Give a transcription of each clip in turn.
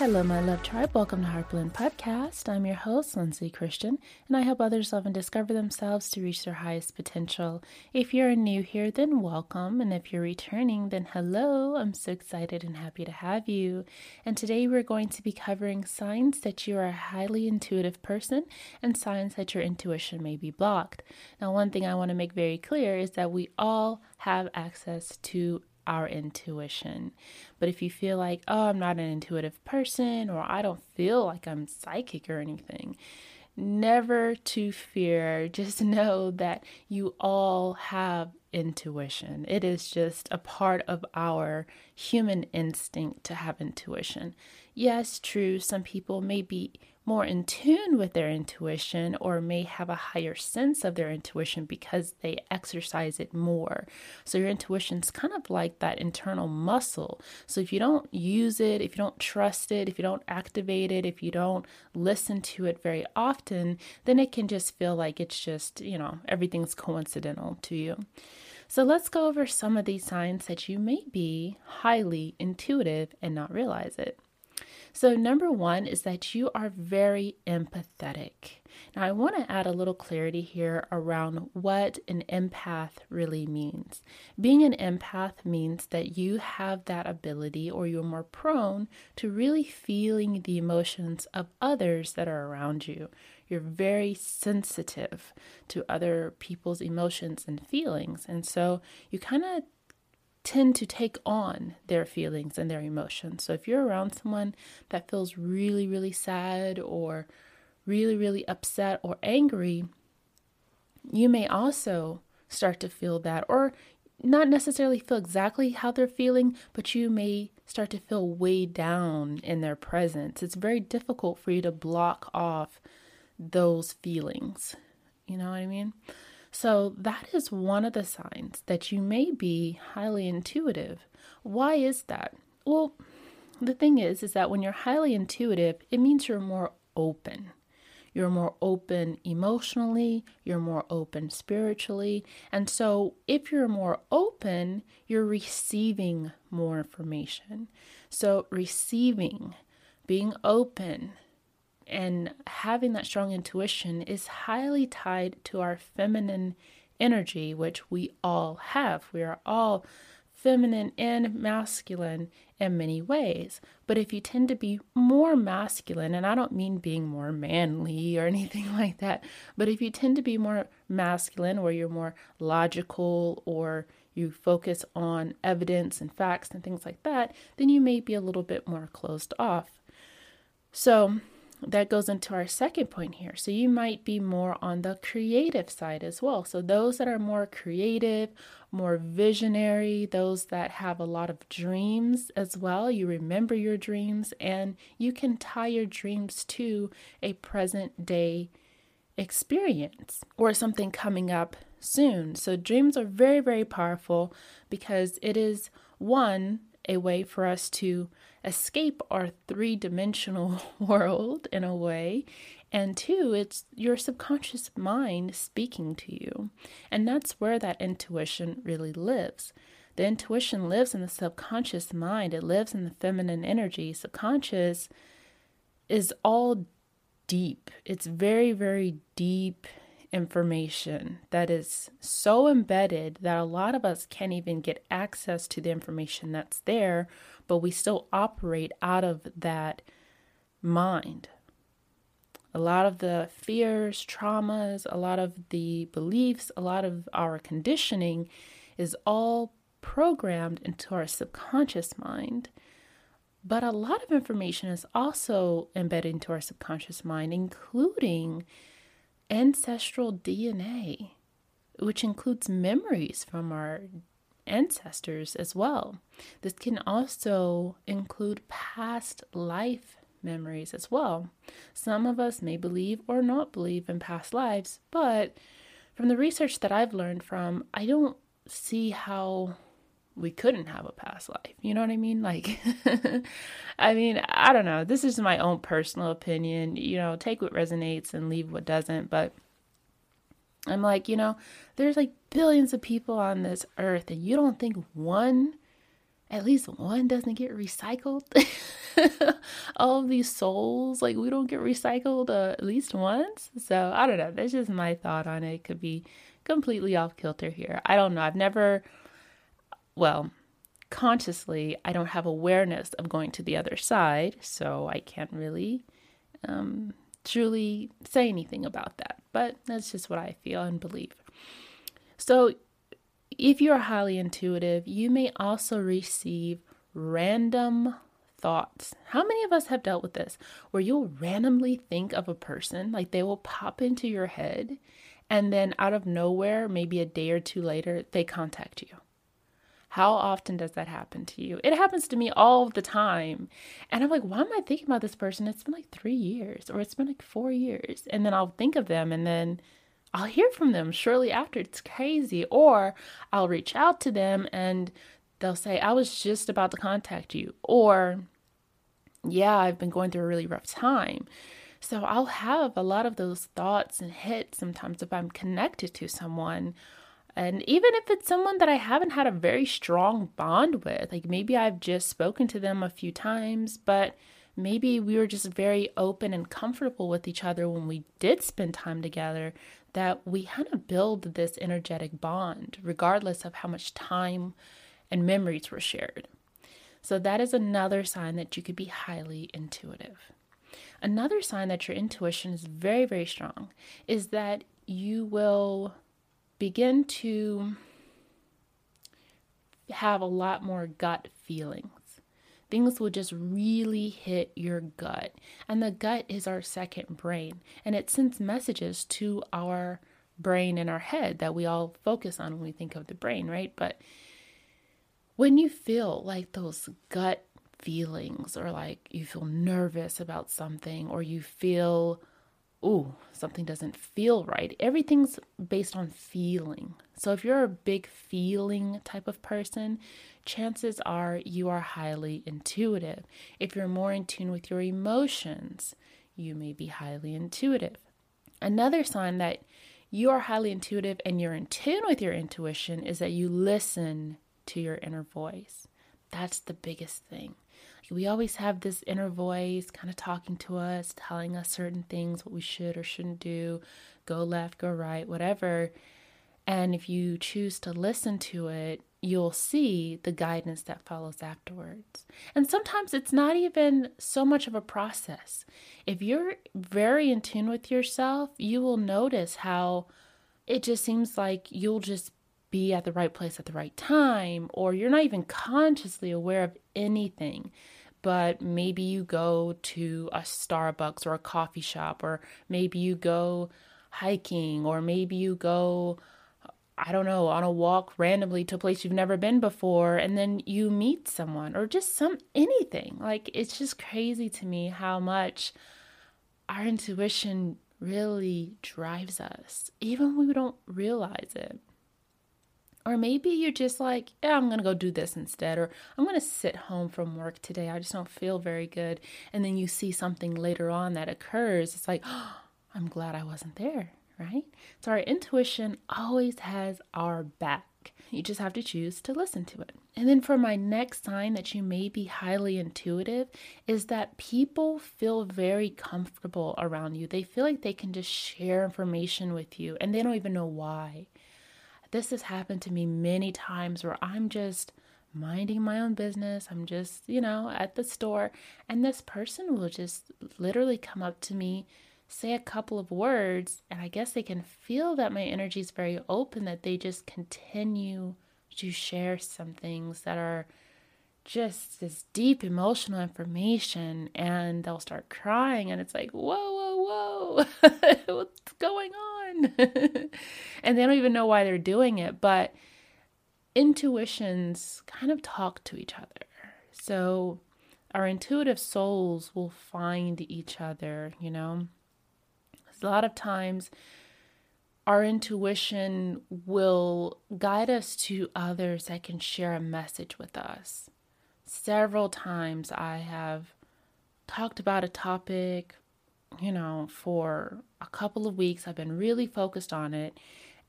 Hello, my love tribe. Welcome to Heartblend Podcast. I'm your host, Lindsay Christian, and I help others love and discover themselves to reach their highest potential. If you're new here, then welcome. And if you're returning, then hello. I'm so excited and happy to have you. And today we're going to be covering signs that you are a highly intuitive person and signs that your intuition may be blocked. Now, one thing I want to make very clear is that we all have access to our intuition. But if you feel like, oh, I'm not an intuitive person, or I don't feel like I'm psychic or anything, never to fear. Just know that you all have intuition. It is just a part of our human instinct to have intuition. Yes, true, some people may be more in tune with their intuition or may have a higher sense of their intuition because they exercise it more. So your intuition's kind of like that internal muscle. So if you don't use it, if you don't trust it, if you don't activate it, if you don't listen to it very often, then it can just feel like it's just, you know, everything's coincidental to you. So let's go over some of these signs that you may be highly intuitive and not realize it. So, number one is that you are very empathetic. Now, I want to add a little clarity here around what an empath really means. Being an empath means that you have that ability or you're more prone to really feeling the emotions of others that are around you. You're very sensitive to other people's emotions and feelings. And so you kind of tend to take on their feelings and their emotions. So if you're around someone that feels really, really sad or really, really upset or angry, you may also start to feel that, or not necessarily feel exactly how they're feeling, but you may start to feel weighed down in their presence. It's very difficult for you to block off those feelings. You know what I mean? So, that is one of the signs that you may be highly intuitive. Why is that? Well, the thing is is that when you're highly intuitive, it means you're more open. You're more open emotionally, you're more open spiritually. And so, if you're more open, you're receiving more information. So, receiving, being open, and having that strong intuition is highly tied to our feminine energy, which we all have. We are all feminine and masculine in many ways. But if you tend to be more masculine, and I don't mean being more manly or anything like that, but if you tend to be more masculine or you're more logical or you focus on evidence and facts and things like that, then you may be a little bit more closed off. So, that goes into our second point here. So you might be more on the creative side as well. So those that are more creative, more visionary, those that have a lot of dreams as well, you remember your dreams and you can tie your dreams to a present day experience or something coming up soon. So dreams are very, very powerful because it is one, a way for us to escape our three dimensional world in a way. And two, it's your subconscious mind speaking to you. And that's where that intuition really lives. The intuition lives in the subconscious mind, it lives in the feminine energy. Subconscious is all deep, it's very, very deep information that is so embedded that a lot of us can't even get access to the information that's there but we still operate out of that mind. A lot of the fears, traumas, a lot of the beliefs, a lot of our conditioning is all programmed into our subconscious mind. But a lot of information is also embedded into our subconscious mind, including ancestral DNA, which includes memories from our ancestors as well. This can also include past life memories as well. Some of us may believe or not believe in past lives, but from the research that I've learned from, I don't see how we couldn't have a past life. You know what I mean? Like, I mean, I don't know. This is my own personal opinion. You know, take what resonates and leave what doesn't. But I'm like, you know, there's like billions of people on this earth, and you don't think one, at least one, doesn't get recycled? All of these souls, like, we don't get recycled uh, at least once. So I don't know. That's just my thought on it. it could be completely off kilter here. I don't know. I've never, well, consciously, I don't have awareness of going to the other side. So I can't really um, truly say anything about that, but that's just what I feel and believe. So, if you're highly intuitive, you may also receive random thoughts. How many of us have dealt with this where you'll randomly think of a person, like they will pop into your head, and then out of nowhere, maybe a day or two later, they contact you? How often does that happen to you? It happens to me all the time. And I'm like, why am I thinking about this person? It's been like three years or it's been like four years. And then I'll think of them and then I'll hear from them shortly after. It's crazy. Or I'll reach out to them and they'll say, I was just about to contact you. Or, yeah, I've been going through a really rough time. So I'll have a lot of those thoughts and hits sometimes if I'm connected to someone and even if it's someone that I haven't had a very strong bond with, like maybe I've just spoken to them a few times, but maybe we were just very open and comfortable with each other when we did spend time together, that we kind of build this energetic bond, regardless of how much time and memories were shared. So, that is another sign that you could be highly intuitive. Another sign that your intuition is very, very strong is that you will begin to have a lot more gut feelings. Things will just really hit your gut. And the gut is our second brain, and it sends messages to our brain in our head that we all focus on when we think of the brain, right? But when you feel like those gut feelings, or like you feel nervous about something, or you feel ooh, something doesn't feel right. Everything's based on feeling. So if you're a big feeling type of person, chances are you are highly intuitive. If you're more in tune with your emotions, you may be highly intuitive. Another sign that you are highly intuitive and you're in tune with your intuition is that you listen to your inner voice. That's the biggest thing we always have this inner voice kind of talking to us, telling us certain things, what we should or shouldn't do, go left, go right, whatever. And if you choose to listen to it, you'll see the guidance that follows afterwards. And sometimes it's not even so much of a process. If you're very in tune with yourself, you will notice how it just seems like you'll just be at the right place at the right time, or you're not even consciously aware of anything but maybe you go to a Starbucks or a coffee shop, or maybe you go hiking, or maybe you go, I don't know, on a walk randomly to a place you've never been before, and then you meet someone, or just some anything. Like, it's just crazy to me how much our intuition really drives us, even when we don't realize it. Or maybe you're just like, yeah, I'm going to go do this instead. Or I'm going to sit home from work today. I just don't feel very good. And then you see something later on that occurs. It's like, oh, I'm glad I wasn't there, right? So our intuition always has our back. You just have to choose to listen to it. And then for my next sign that you may be highly intuitive is that people feel very comfortable around you. They feel like they can just share information with you and they don't even know why. This has happened to me many times where I'm just minding my own business. I'm just, you know, at the store, and this person will just literally come up to me, say a couple of words, and I guess they can feel that my energy is very open, that they just continue to share some things that are just this deep emotional information and they'll start crying and it's like whoa whoa whoa what's going and they don't even know why they're doing it but intuitions kind of talk to each other. So our intuitive souls will find each other, you know. A lot of times our intuition will guide us to others that can share a message with us. Several times I have talked about a topic, you know, for a couple of weeks. I've been really focused on it.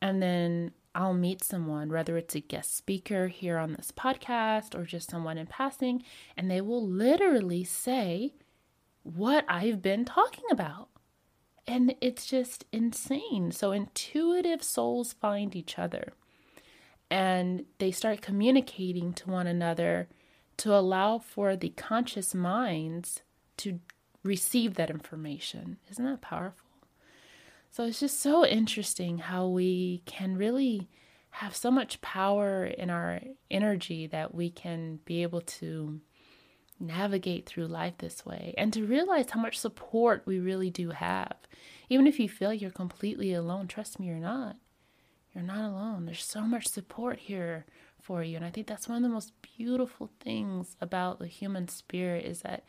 And then I'll meet someone, whether it's a guest speaker here on this podcast or just someone in passing, and they will literally say what I've been talking about. And it's just insane. So, intuitive souls find each other and they start communicating to one another to allow for the conscious minds to receive that information. Isn't that powerful? So it's just so interesting how we can really have so much power in our energy that we can be able to navigate through life this way and to realize how much support we really do have. Even if you feel you're completely alone, trust me, you're not. You're not alone. There's so much support here for you. And I think that's one of the most beautiful things about the human spirit is that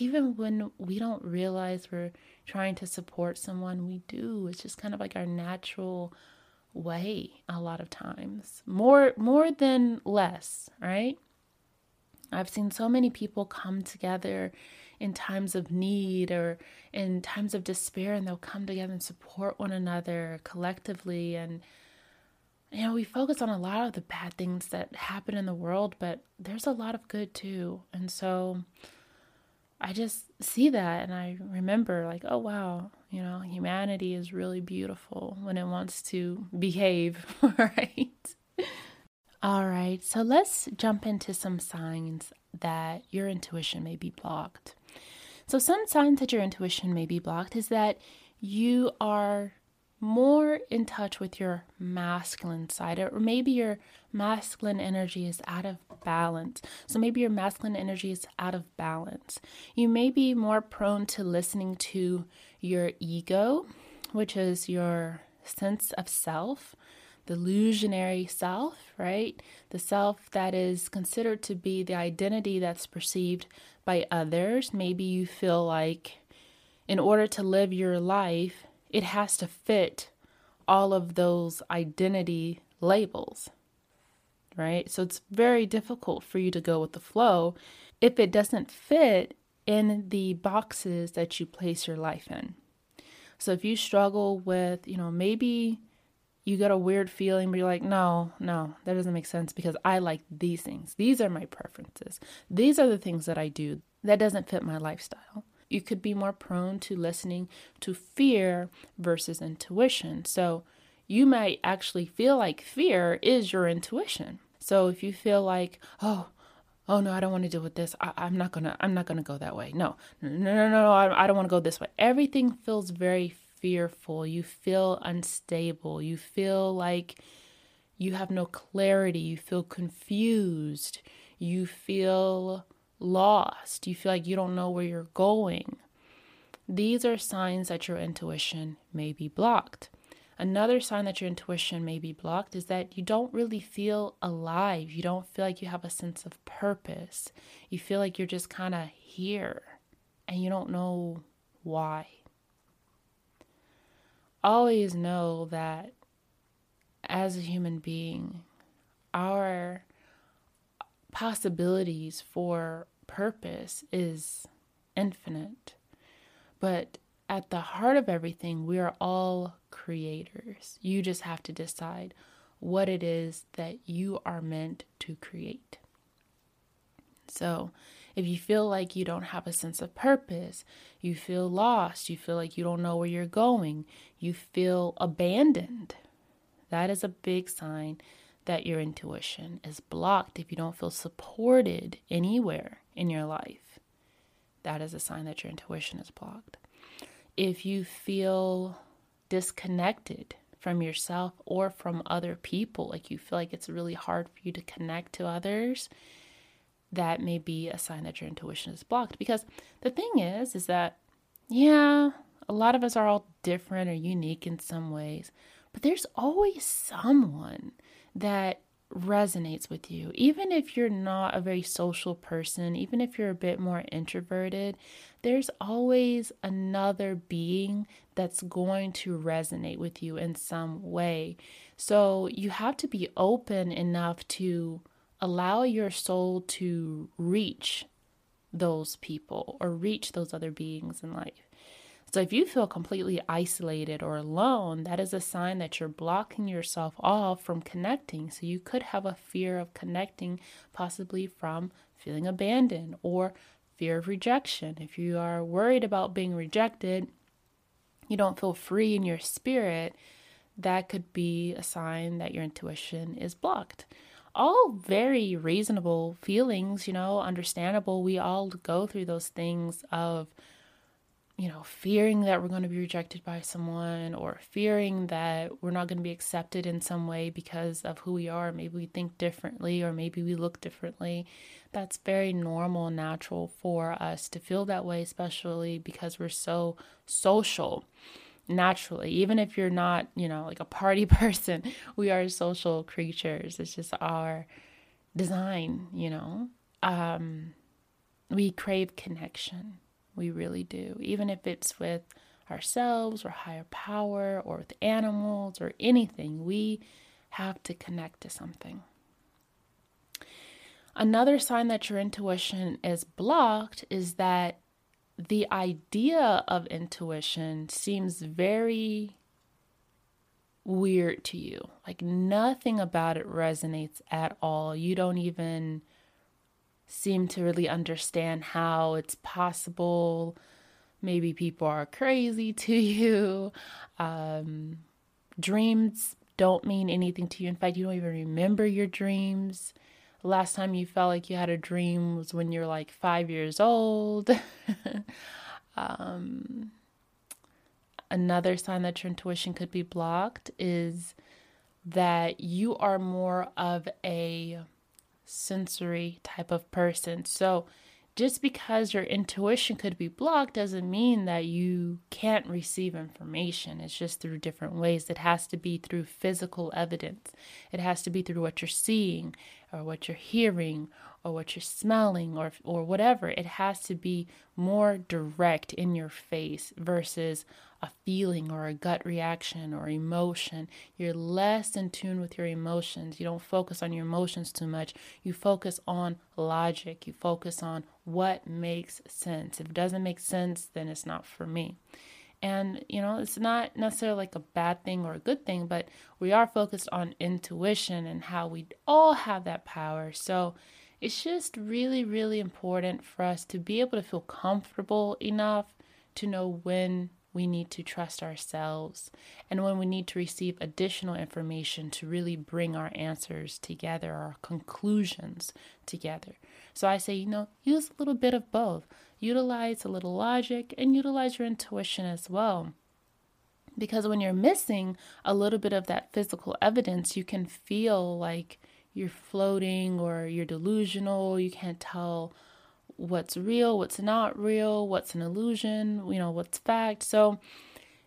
even when we don't realize we're trying to support someone, we do. It's just kind of like our natural way a lot of times. More more than less, right? I've seen so many people come together in times of need or in times of despair and they'll come together and support one another collectively and you know, we focus on a lot of the bad things that happen in the world, but there's a lot of good too. And so I just see that and I remember, like, oh, wow, you know, humanity is really beautiful when it wants to behave, right? All right, so let's jump into some signs that your intuition may be blocked. So, some signs that your intuition may be blocked is that you are more in touch with your masculine side, or maybe your masculine energy is out of balance. So maybe your masculine energy is out of balance. You may be more prone to listening to your ego, which is your sense of self, the illusionary self, right? The self that is considered to be the identity that's perceived by others. Maybe you feel like in order to live your life, it has to fit all of those identity labels, right? So it's very difficult for you to go with the flow if it doesn't fit in the boxes that you place your life in. So if you struggle with, you know, maybe you get a weird feeling, but you're like, no, no, that doesn't make sense because I like these things. These are my preferences. These are the things that I do. That doesn't fit my lifestyle you could be more prone to listening to fear versus intuition. So you might actually feel like fear is your intuition. So if you feel like, oh, oh no, I don't want to deal with this. I, am not gonna, I'm not gonna go that way. No, no, no, no, no I, I don't want to go this way. Everything feels very fearful. You feel unstable. You feel like you have no clarity. You feel confused. You feel lost, you feel like you don't know where you're going. These are signs that your intuition may be blocked. Another sign that your intuition may be blocked is that you don't really feel alive. You don't feel like you have a sense of purpose. You feel like you're just kind of here and you don't know why. Always know that as a human being, our possibilities for purpose is infinite. But at the heart of everything, we are all creators. You just have to decide what it is that you are meant to create. So, if you feel like you don't have a sense of purpose, you feel lost, you feel like you don't know where you're going, you feel abandoned, that is a big sign that your intuition is blocked, if you don't feel supported anywhere in your life, that is a sign that your intuition is blocked. If you feel disconnected from yourself or from other people, like you feel like it's really hard for you to connect to others, that may be a sign that your intuition is blocked. Because the thing is, is that, yeah, a lot of us are all different or unique in some ways, but there's always someone that resonates with you. Even if you're not a very social person, even if you're a bit more introverted, there's always another being that's going to resonate with you in some way. So you have to be open enough to allow your soul to reach those people or reach those other beings in life. So if you feel completely isolated or alone, that is a sign that you're blocking yourself off from connecting. So you could have a fear of connecting, possibly from feeling abandoned or fear of rejection. If you are worried about being rejected, you don't feel free in your spirit, that could be a sign that your intuition is blocked. All very reasonable feelings, you know, understandable. We all go through those things of you know, fearing that we're going to be rejected by someone or fearing that we're not going to be accepted in some way because of who we are. Maybe we think differently or maybe we look differently. That's very normal and natural for us to feel that way, especially because we're so social naturally. Even if you're not, you know, like a party person, we are social creatures. It's just our design, you know. Um, we crave connection we really do. Even if it's with ourselves or higher power or with animals or anything, we have to connect to something. Another sign that your intuition is blocked is that the idea of intuition seems very weird to you. Like nothing about it resonates at all. You don't even seem to really understand how it's possible. Maybe people are crazy to you. Um, dreams don't mean anything to you. In fact, you don't even remember your dreams. last time you felt like you had a dream was when you're like five years old. um, another sign that your intuition could be blocked is that you are more of a sensory type of person. So, just because your intuition could be blocked doesn't mean that you can't receive information. It's just through different ways. It has to be through physical evidence, it has to be through what you're seeing, or what you're hearing, or what you're smelling, or, or whatever. It has to be more direct in your face versus a feeling or a gut reaction or emotion. You're less in tune with your emotions. You don't focus on your emotions too much. You focus on logic. You focus on what makes sense. If it doesn't make sense, then it's not for me. And, you know, it's not necessarily like a bad thing or a good thing, but we are focused on intuition and how we all have that power. So it's just really, really important for us to be able to feel comfortable enough to know when we need to trust ourselves and when we need to receive additional information to really bring our answers together, our conclusions together. So I say, you know, use a little bit of both. Utilize a little logic and utilize your intuition as well. Because when you're missing a little bit of that physical evidence, you can feel like you're floating or you're delusional. You can't tell what's real, what's not real, what's an illusion, you know, what's fact. So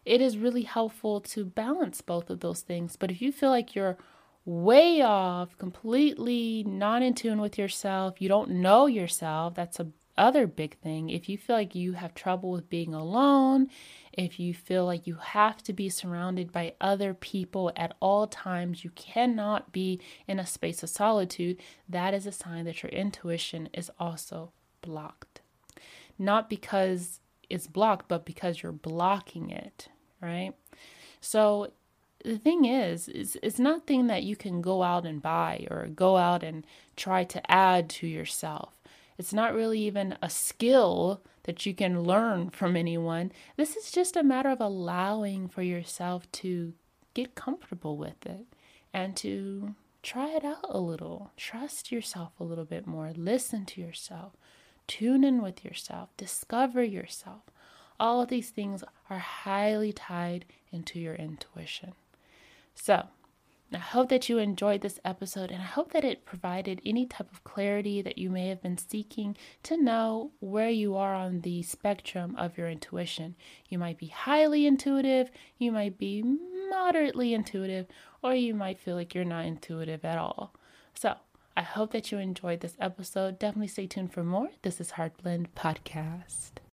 it is really helpful to balance both of those things. But if you feel like you're way off, completely not in tune with yourself, you don't know yourself, that's a other big thing. If you feel like you have trouble with being alone, if you feel like you have to be surrounded by other people at all times, you cannot be in a space of solitude, that is a sign that your intuition is also blocked. Not because it's blocked, but because you're blocking it, right? So the thing is, is it's nothing that you can go out and buy or go out and try to add to yourself. It's not really even a skill that you can learn from anyone. This is just a matter of allowing for yourself to get comfortable with it and to try it out a little. Trust yourself a little bit more. Listen to yourself. Tune in with yourself, discover yourself. All of these things are highly tied into your intuition. So, I hope that you enjoyed this episode and I hope that it provided any type of clarity that you may have been seeking to know where you are on the spectrum of your intuition. You might be highly intuitive, you might be moderately intuitive, or you might feel like you're not intuitive at all. So, I hope that you enjoyed this episode. Definitely stay tuned for more. This is Heart Blend Podcast.